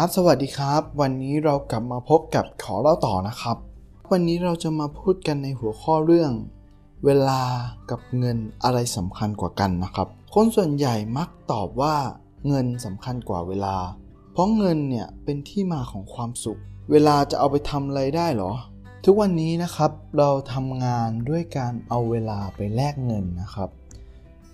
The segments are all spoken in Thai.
ครับ สวัสดีครับ วันนี้เรากลับมาพบกับขอเล่าต่อนะครับ วันนี้เราจะมาพูดกันในหัวข้อเรื่อง เวลากับเงินอะไรสำคัญกว่ากันนะครับ คนส่วนใหญ่มักตอบว่าเงินสำคัญกว่าเวลา เพราะเงินเนี่ยเป็นที่มาของความสุข เวลาจะเอาไปทำอะไรได้หรอ ทุกวันนี้นะครับเราทำงานด้วยการเอาเวลาไปแลกเงินนะครับ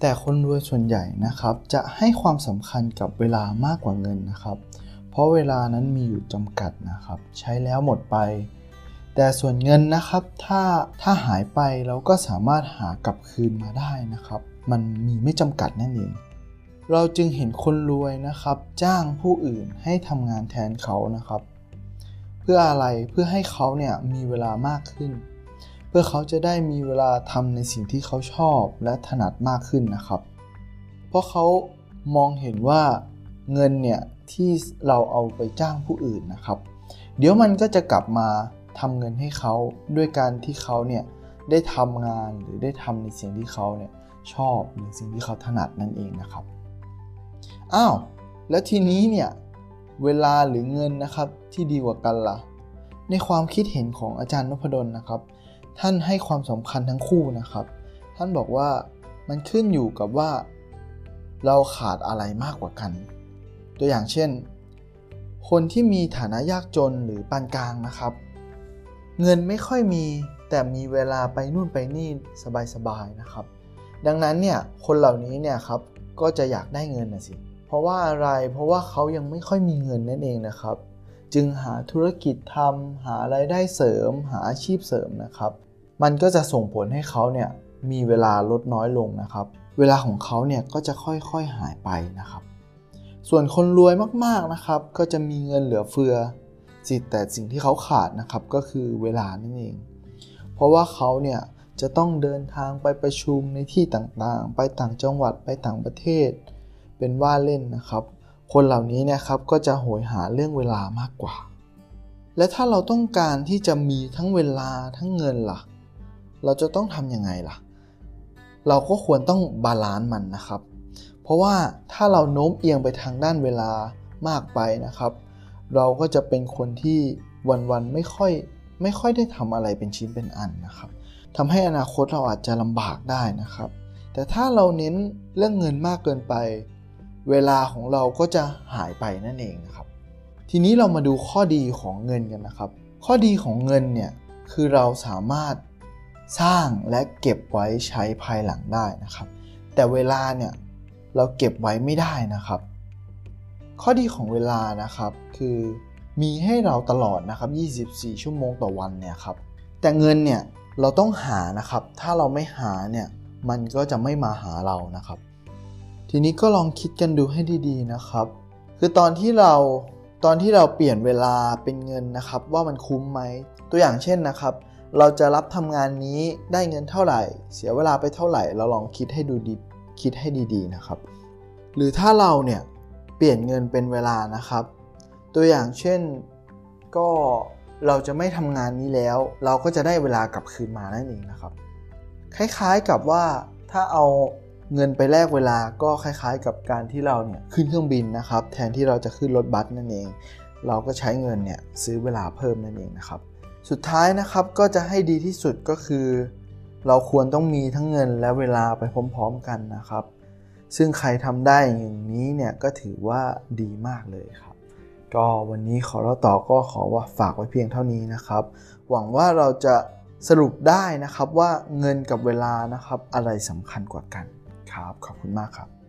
แต่คนรวยส่วนใหญ่นะครับจะให้ความสำคัญกับเวลามากกว่าเงินนะครับเเพราะเวลานั้นมีอยู่จำกัดนะครับ ใช้แล้วหมดไป แต่ส่วนเงินนะครับถ้าถ้าหายไปเราก็สามารถหากลับคืนมาได้นะครับ มันมีไม่จำกัดนั่นเองเราจึงเห็นคนรวยนะครับ จ้างผู้อื่นให้ทำงานแทนเขานะครับ เพื่ออะไรเพื่อให้เขาเนี่ยมีเวลามากขึ้น เพื่อเขาจะได้มีเวลาทำในสิ่งที่เขาชอบและถนัดมากขึ้นนะครับ เพราะเขามองเห็นว่า เงินเนี่ยที่เราเอาไปจ้างผู้อื่นนะครับ เดี๋ยวมันก็จะกลับมาทำเงินให้เขาด้วยการที่เขาเนี่ยได้ทำงานหรือได้ทำในสิ่งที่เขาเนี่ยชอบหรือสิ่งที่เขาถนัดนั่นเองนะครับอ้าวแล้วทีนี้เนี่ยเวลาหรือเงินนะครับที่ดีกว่ากันละ่ะ ในความคิดเห็นของอาจารย์นพดลนะครับ ท่านให้ความสำคัญทั้งคู่นะครับ ท่านบอกว่ามันขึ้นอยู่กับว่า เราขาดอะไรมากกว่ากัน ตัวอย่างเช่น คนที่มีฐานะยากจนหรือปานกลางนะครับ เงินไม่ค่อยมีแต่มีเวลาไปนู่นไปนี่สบายๆนะครับ ดังนั้นเนี่ยคนเหล่านี้เนี่ยครับก็จะอยากได้เงินนะสิเพราะว่าอะไรเพราะว่าเขายังไม่ค่อยมีเงินนั่นเองนะครับ จึงหาธุรกิจทำหาไรายได้เสริม หาอาชีพเสริมนะครับ มันก็จะส่งผลให้เขาเนี่ยมีเวลาลดน้อยลงนะครับ เวลาของเขาเนี่ยก็จะค่อยๆหายไปนะครับ ส่วนคนรวยมากๆนะครับ ก็จะมีเงินเหลือเฟือสิแต่สิ่งที่เขาขาดนะครับก็คือเวลานั่นเอง เพราะว่าเขาเนี่ยจะต้องเดินทางไปประชุมในที่ต่างๆ ไปต่างจังหวัดไปต่างประเทศ เป็นว่าเล่นนะครับ คนเหล่านี้นี่ยครับก็จะโหยหาเรื่องเวลามากกว่า และถ้าเราต้องการที่จะมีทั้งเวลาทั้งเงินล่ะ เราจะต้องทำยังไงล่ะ เราก็ควรต้องบาลานซ์มันนะครับ เพราะว่าถ้าเราโน้มเอียงไปทางด้านเวลามากไปนะครับ เราก็จะเป็นคนที่วันๆไม่ค่อยไม่ค่อยได้ทำอะไรเป็นชิ้นเป็นอันนะครับทำให้อนาคตเราอาจจะลำบากได้นะครับ แต่ถ้าเราเน้นเรื่องเงินมากเกินไป เวลาของเราก็จะหายไปนั่นเองนะครับ ทีนี้เรามาดูข้อดีของเงินกันนะครับ ข้อดีของเงินเนี่ยคือเราสามารถสร้างและเก็บไว้ใช้ภายหลังได้นะครับ แต่เวลาเนี่ย เราเก็บไว้ไม่ได้นะครับ ข้อดีของเวลานะครับคือมีให้เราตลอดนะครับ 24 ชั่วโมงต่อวันเนี่ยครับ แต่เงินเนี่ยเราต้องหานะครับ ถ้าเราไม่หาเนี่ยมันก็จะไม่มาหาเรานะครับ ทีนี้ก็ลองคิดกันดูให้ดีๆนะครับ คือตอนที่เราตอนที่เราเปลี่ยนเวลาเป็นเงินนะครับ ว่ามันคุ้มไหม ตัวอย่างเช่นนะครับ เราจะรับทำงานนี้ได้เงินเท่าไหร่ เสียเวลาไปเท่าไหร่ เราลองคิดให้ดูดี คิดให้ดีๆนะครับ หรือถ้าเราเนี่ยเปลี่ยนเงินเป็นเวลานะครับ ตัวอย่างเช่นก็เราจะไม่ทำงานนี้แล้ว เราก็จะได้เวลากลับคืนมานั่นเองนะครับ คล้ายๆกับว่าถ้าเอาเงินไปแลกเวลาก็คล้ายๆ กับการที่เราเนี่ยขึ้นเครื่องบินนะครับ แทนที่เราจะขึ้นรถบัสนั่นเอง เราก็ใช้เงินเนี่ยซื้อเวลาเพิ่มนั่นเองนะครับ สุดท้ายนะครับก็จะให้ดีที่สุดก็คือ เราควรต้องมีทั้งเงินและเวลาไปพร้อมๆกันนะครับ ซึ่งใครทำได้อย่างนี้เนี่ยก็ถือว่าดีมากเลยครับ ก็วันนี้ขอเราต่อก็ขอว่าฝากไว้เพียงเท่านี้นะครับ หวังว่าเราจะสรุปได้นะครับว่าเงินกับเวลานะครับอะไรสำคัญกว่ากันครับ ขอบคุณมากครับ